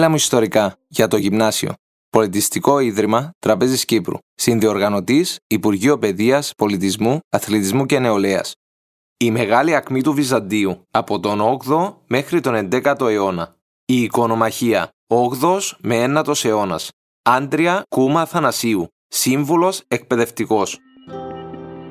Μίλα μου ιστορικά για το γυμνάσιο. Πολιτιστικό Ίδρυμα Τραπέζης Κύπρου. Συνδιοργανωτής Υπουργείο Παιδείας, Πολιτισμού, Αθλητισμού και Νεολαίας. Η μεγάλη ακμή του Βυζαντίου από τον 8ο μέχρι τον 11ο αιώνα. Η οικονομαχία 8ο με 9ο αιώνας. Άντρια Κούμα Θανασίου. Σύμβουλος εκπαιδευτικός.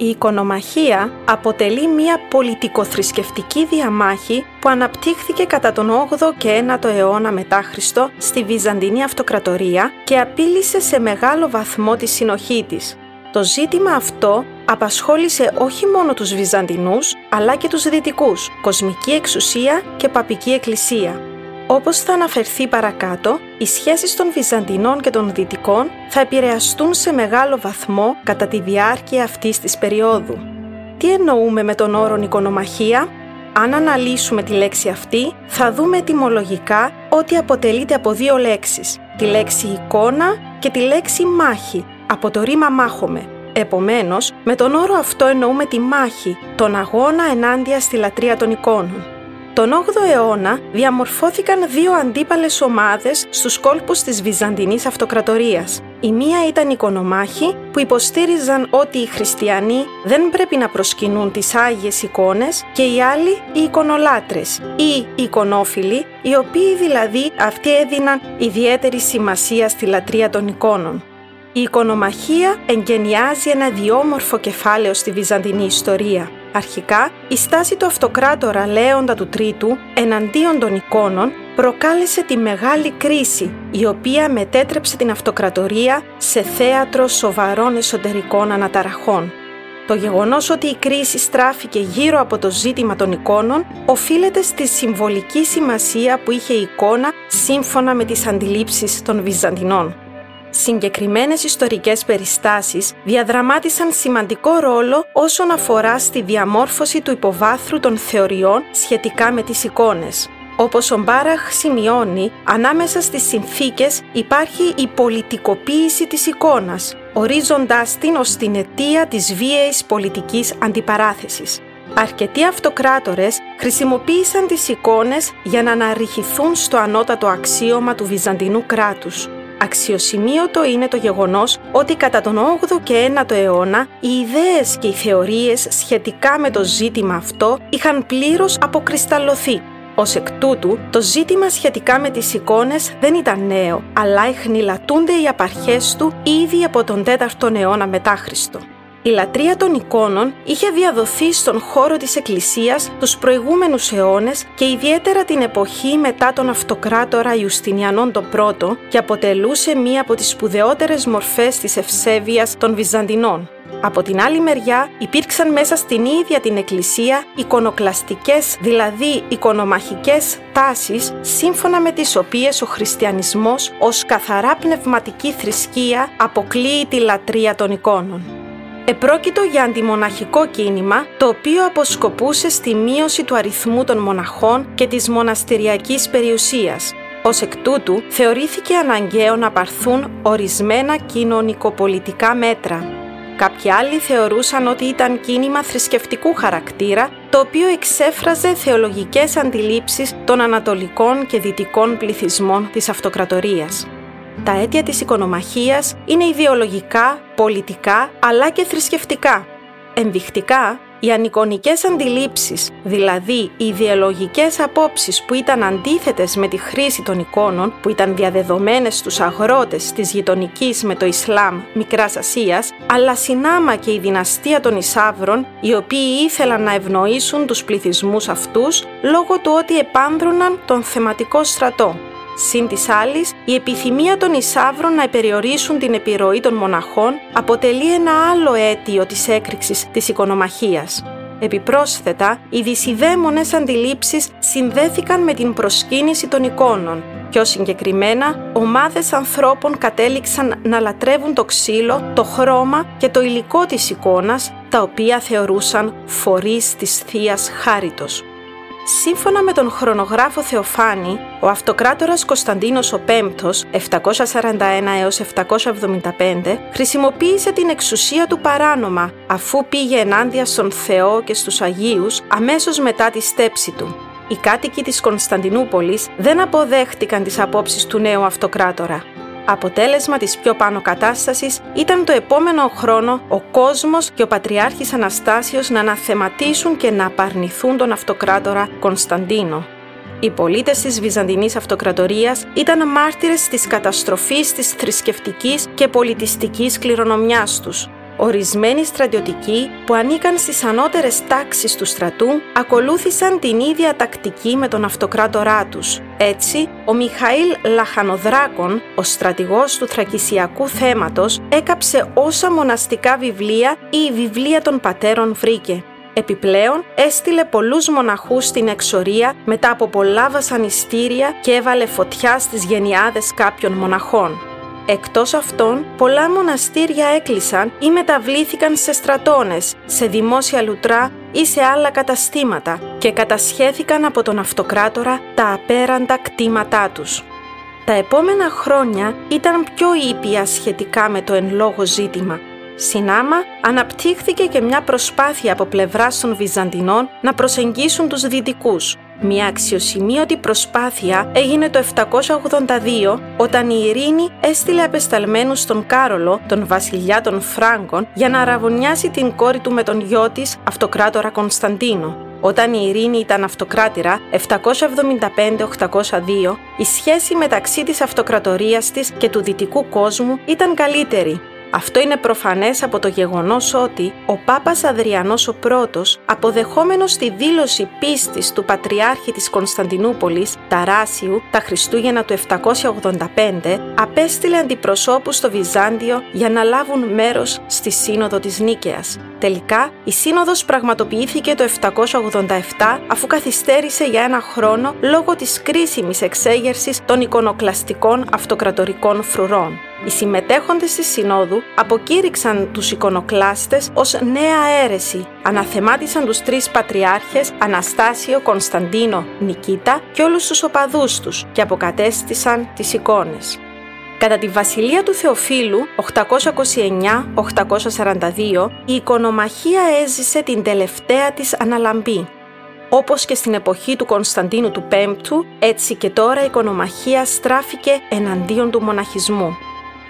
Η οικονομαχία αποτελεί μια πολιτικοθρησκευτική διαμάχη που αναπτύχθηκε κατά τον 8ο και 9ο αιώνα μετά Χριστό στη Βυζαντινή Αυτοκρατορία και απείλησε σε μεγάλο βαθμό τη συνοχή της. Το ζήτημα αυτό απασχόλησε όχι μόνο τους Βυζαντινούς, αλλά και τους Δυτικούς, κοσμική εξουσία και παπική εκκλησία. Όπως θα αναφερθεί παρακάτω, οι σχέσεις των Βυζαντινών και των Δυτικών θα επηρεαστούν σε μεγάλο βαθμό κατά τη διάρκεια αυτής της περίοδου. Τι εννοούμε με τον όρο οικονομαχία; Αν αναλύσουμε τη λέξη αυτή, θα δούμε ετυμολογικά ότι αποτελείται από δύο λέξεις, τη λέξη εικόνα και τη λέξη μάχη, από το ρήμα μάχομαι. Επομένως, με τον όρο αυτό εννοούμε τη μάχη, τον αγώνα ενάντια στη λατρεία των εικόνων. Τον 8ο αιώνα διαμορφώθηκαν δύο αντίπαλες ομάδες στους κόλπους της Βυζαντινής Αυτοκρατορίας. Η μία ήταν οι οικονομάχοι που υποστήριζαν ότι οι χριστιανοί δεν πρέπει να προσκυνούν τις Άγιες εικόνες και οι άλλοι οι εικονολάτρες ή οι εικονόφιλοι, οι οποίοι δηλαδή αυτοί έδιναν ιδιαίτερη σημασία στη λατρεία των εικόνων. Η οικονομαχία εγκαινιάζει ένα διόμορφο κεφάλαιο στη Βυζαντινή ιστορία. Αρχικά, η στάση του αυτοκράτορα Λέοντα του Τρίτου εναντίον των εικόνων προκάλεσε τη μεγάλη κρίση, η οποία μετέτρεψε την αυτοκρατορία σε θέατρο σοβαρών εσωτερικών αναταραχών. Το γεγονός ότι η κρίση στράφηκε γύρω από το ζήτημα των εικόνων οφείλεται στη συμβολική σημασία που είχε η εικόνα σύμφωνα με τις αντιλήψεις των Βυζαντινών. Συγκεκριμένες ιστορικές περιστάσεις διαδραμάτισαν σημαντικό ρόλο όσον αφορά στη διαμόρφωση του υποβάθρου των θεωριών σχετικά με τις εικόνες. Όπως ο Μπάραχ σημειώνει, ανάμεσα στις συνθήκες υπάρχει η πολιτικοποίηση της εικόνας, ορίζοντάς την ως την αιτία της βίαιης πολιτικής αντιπαράθεσης. Αρκετοί αυτοκράτορες χρησιμοποίησαν τις εικόνες για να αναρριχηθούν στο ανώτατο αξίωμα του Βυζαντινού κράτους. Αξιοσημείωτο είναι το γεγονός ότι κατά τον 8ο και 9ο αιώνα οι ιδέες και οι θεωρίες σχετικά με το ζήτημα αυτό είχαν πλήρως αποκρισταλωθεί. Ω εκ τούτου, το ζήτημα σχετικά με τις εικόνες δεν ήταν νέο, αλλά εχνηλατούνται οι απαρχές του ήδη από τον 4ο αιώνα μετά Χριστό. Η λατρεία των εικόνων είχε διαδοθεί στον χώρο της Εκκλησίας τους προηγούμενους αιώνες και ιδιαίτερα την εποχή μετά τον αυτοκράτορα Ιουστινιανόν τον πρώτο και αποτελούσε μία από τις σπουδαιότερες μορφές της ευσέβειας των Βυζαντινών. Από την άλλη μεριά υπήρξαν μέσα στην ίδια την Εκκλησία εικονοκλαστικές, δηλαδή εικονομαχικές τάσεις, σύμφωνα με τις οποίες ο χριστιανισμός ως καθαρά πνευματική θρησκεία αποκλείει τη λατρεία των εικόνων. Επρόκειτο για αντιμοναχικό κίνημα, το οποίο αποσκοπούσε στη μείωση του αριθμού των μοναχών και της μοναστηριακής περιουσίας. Ως εκ τούτου, θεωρήθηκε αναγκαίο να παρθούν ορισμένα κοινωνικοπολιτικά μέτρα. Κάποιοι άλλοι θεωρούσαν ότι ήταν κίνημα θρησκευτικού χαρακτήρα, το οποίο εξέφραζε θεολογικές αντιλήψεις των ανατολικών και δυτικών πληθυσμών της αυτοκρατορίας. Τα αίτια της οικονομαχίας είναι ιδεολογικά, πολιτικά αλλά και θρησκευτικά. Ενδεικτικά, οι ανικονικές αντιλήψεις, δηλαδή οι ιδεολογικές απόψεις που ήταν αντίθετες με τη χρήση των εικόνων, που ήταν διαδεδομένες στους αγρότες της γειτονικής με το Ισλάμ Μικράς Ασίας, αλλά συνάμα και η δυναστεία των Ισάβρων, οι οποίοι ήθελαν να ευνοήσουν τους πληθυσμούς αυτούς λόγω του ότι επάνδρωναν τον θεματικό στρατό. Συν της άλλης, η επιθυμία των Ισάβρων να περιορίσουν την επιρροή των μοναχών αποτελεί ένα άλλο αίτιο της έκρηξης της οικονομαχίας. Επιπρόσθετα, οι δυσιδαίμονες αντιλήψεις συνδέθηκαν με την προσκύνηση των εικόνων. Πιο συγκεκριμένα, ομάδες ανθρώπων κατέληξαν να λατρεύουν το ξύλο, το χρώμα και το υλικό της εικόνας, τα οποία θεωρούσαν φορείς της Θείας Χάριτος. Σύμφωνα με τον χρονογράφο Θεοφάνη, ο αυτοκράτορας Κωνσταντίνος ο Πέμπτος, 741 έως 775, χρησιμοποίησε την εξουσία του παράνομα, αφού πήγε ενάντια στον Θεό και στους Αγίους αμέσως μετά τη στέψη του. οι κάτοικοι της Κωνσταντινούπολης δεν αποδέχτηκαν τις απόψεις του νέου αυτοκράτορα. Αποτέλεσμα της πιο πάνω κατάστασης ήταν το επόμενο χρόνο ο κόσμος και ο Πατριάρχης Αναστάσιος να αναθεματίσουν και να απαρνηθούν τον αυτοκράτορα Κωνσταντίνο. Οι πολίτες της Βυζαντινής Αυτοκρατορίας ήταν μάρτυρες της καταστροφής της θρησκευτικής και πολιτιστικής κληρονομιάς τους. Ορισμένοι στρατιωτικοί που ανήκαν στις ανώτερες τάξεις του στρατού ακολούθησαν την ίδια τακτική με τον αυτοκράτορά τους. Έτσι, ο Μιχαήλ Λαχανοδράκων, ο στρατηγός του θρακισιακού θέματος, έκαψε όσα μοναστικά βιβλία ή βιβλία των πατέρων βρήκε. Επιπλέον, έστειλε πολλούς μοναχούς στην εξορία μετά από πολλά βασανιστήρια και έβαλε φωτιά στις γενιάδες κάποιων μοναχών. Εκτός αυτών, πολλά μοναστήρια έκλεισαν ή μεταβλήθηκαν σε στρατώνες, σε δημόσια λουτρά ή σε άλλα καταστήματα και κατασχέθηκαν από τον αυτοκράτορα τα απέραντα κτήματά τους. Τα επόμενα χρόνια ήταν πιο ήπια σχετικά με το εν λόγω ζήτημα. Συνάμα αναπτύχθηκε και μια προσπάθεια από πλευράς των Βυζαντινών να προσεγγίσουν τους Δυτικούς, μια αξιοσημείωτη προσπάθεια έγινε το 782 όταν η Ειρήνη έστειλε απεσταλμένους στον Κάρολο, τον βασιλιά των Φράγκων, για να αραβωνιάσει την κόρη του με τον γιο της, αυτοκράτορα Κωνσταντίνο. Όταν η Ειρήνη ήταν αυτοκράτηρα 775-802, η σχέση μεταξύ της αυτοκρατορίας της και του δυτικού κόσμου ήταν καλύτερη αυτό είναι προφανές από το γεγονός ότι ο Πάπας Αδριανός ο πρώτος, αποδεχόμενος τη δήλωση πίστης του Πατριάρχη της Κωνσταντινούπολης, Ταράσιου, τα Χριστούγεννα του 785, απέστειλε αντιπροσώπους στο Βυζάντιο για να λάβουν μέρος στη Σύνοδο της Νίκαιας. Τελικά, η Σύνοδος πραγματοποιήθηκε το 787 αφού καθυστέρησε για ένα χρόνο λόγω της κρίσιμης εξέγερσης των εικονοκλαστικών αυτοκρατορικών φρουρών. Οι συμμετέχοντες στη Συνόδου αποκήρυξαν τους εικονοκλάστες ως νέα αίρεση, αναθεμάτισαν τους τρεις πατριάρχες Αναστάσιο, Κωνσταντίνο, Νικήτα και όλους τους οπαδούς τους και αποκατέστησαν τις εικόνες. Κατά τη βασιλεία του Θεοφίλου 829-842 η οικονομαχία έζησε την τελευταία της αναλαμπή. Όπως και στην εποχή του Κωνσταντίνου του Πέμπτου, έτσι και τώρα η οικονομαχία στράφηκε εναντίον του μοναχισμού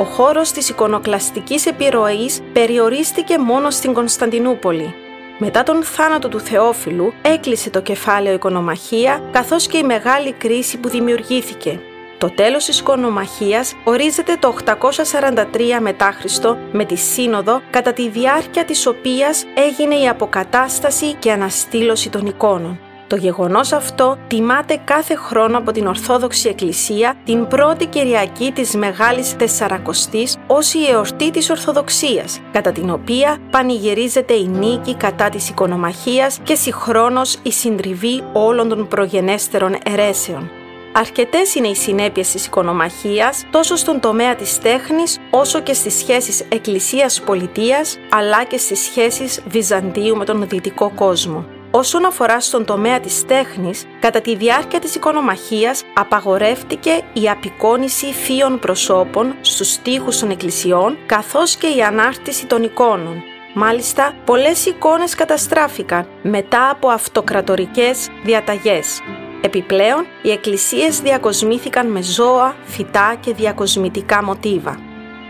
ο χώρος της εικονοκλαστικής επιρροής περιορίστηκε μόνο στην Κωνσταντινούπολη. Μετά τον θάνατο του Θεόφιλου έκλεισε το κεφάλαιο οικονομαχία καθώς και η μεγάλη κρίση που δημιουργήθηκε. Το τέλος της οικονομαχίας ορίζεται το 843 μετά Χριστό με τη Σύνοδο κατά τη διάρκεια της οποίας έγινε η αποκατάσταση και αναστήλωση των εικόνων. Το γεγονός αυτό τιμάται κάθε χρόνο από την Ορθόδοξη Εκκλησία την πρώτη Κυριακή της Μεγάλης Τεσσαρακοστής ως η εορτή της Ορθοδοξίας, κατά την οποία πανηγυρίζεται η νίκη κατά της οικονομαχίας και συγχρόνως η συντριβή όλων των προγενέστερων αιρέσεων. Αρκετές είναι οι συνέπειες της οικονομαχίας τόσο στον τομέα της τέχνης όσο και στις σχέσεις Εκκλησία-Πολιτεία αλλά και στις σχέσεις Βυζαντίου με τον δυτικό κόσμο. Όσον αφορά στον τομέα της τέχνης, κατά τη διάρκεια της οικονομαχίας απαγορεύτηκε η απεικόνηση θείων προσώπων στους τοίχους των εκκλησιών, καθώς και η ανάρτηση των εικόνων. Μάλιστα, πολλές εικόνες καταστράφηκαν μετά από αυτοκρατορικές διαταγές. Επιπλέον, οι εκκλησίες διακοσμήθηκαν με ζώα, φυτά και διακοσμητικά μοτίβα.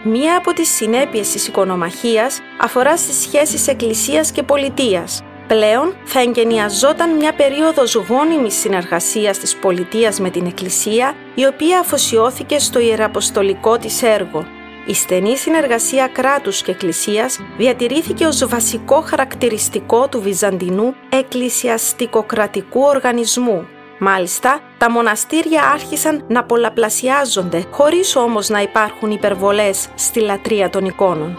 Μία από τις συνέπειες της οικονομαχίας αφορά στις σχέσεις εκκλησίας και πολιτείας, Πλέον θα εγκαινιαζόταν μια περίοδος γόνιμης συνεργασίας της πολιτείας με την Εκκλησία, η οποία αφοσιώθηκε στο ιεραποστολικό της έργο. Η στενή συνεργασία κράτους και εκκλησίας διατηρήθηκε ως βασικό χαρακτηριστικό του βυζαντινού εκκλησιαστικοκρατικού οργανισμού. Μάλιστα, τα μοναστήρια άρχισαν να πολλαπλασιάζονται, χωρίς όμως να υπάρχουν υπερβολές στη λατρεία των εικόνων.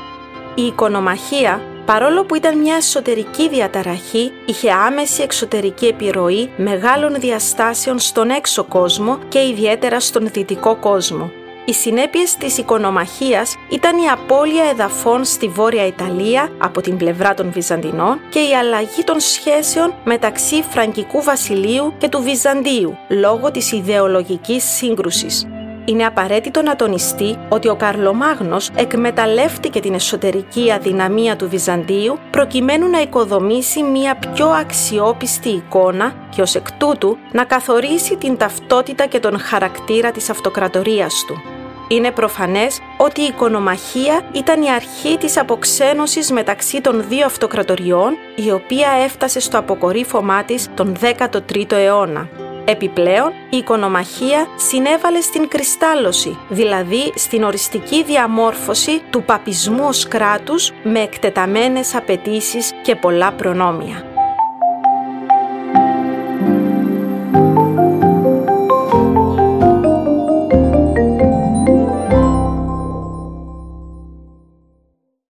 Η οικονομαχία Παρόλο που ήταν μια εσωτερική διαταραχή, είχε άμεση εξωτερική επιρροή μεγάλων διαστάσεων στον έξω κόσμο και ιδιαίτερα στον δυτικό κόσμο. Οι συνέπειες της οικονομαχίας ήταν η απώλεια εδαφών στη Βόρεια Ιταλία από την πλευρά των Βυζαντινών και η αλλαγή των σχέσεων μεταξύ Φραγκικού Βασιλείου και του Βυζαντίου λόγω της ιδεολογικής σύγκρουσης. Είναι απαραίτητο να τονιστεί ότι ο Καρλομάγνος εκμεταλλεύτηκε την εσωτερική αδυναμία του Βυζαντίου προκειμένου να οικοδομήσει μια πιο αξιόπιστη εικόνα και ως εκ τούτου να καθορίσει την ταυτότητα και τον χαρακτήρα της αυτοκρατορίας του. Είναι προφανές ότι η οικονομαχία ήταν η αρχή της αποξένωσης μεταξύ των δύο αυτοκρατοριών, η οποία έφτασε στο αποκορύφωμά της τον 13ο αιώνα. Επιπλέον, η οικονομαχία συνέβαλε στην κρυστάλλωση, δηλαδή στην οριστική διαμόρφωση του παπισμού ως κράτους με εκτεταμένες απαιτήσεις και πολλά προνόμια.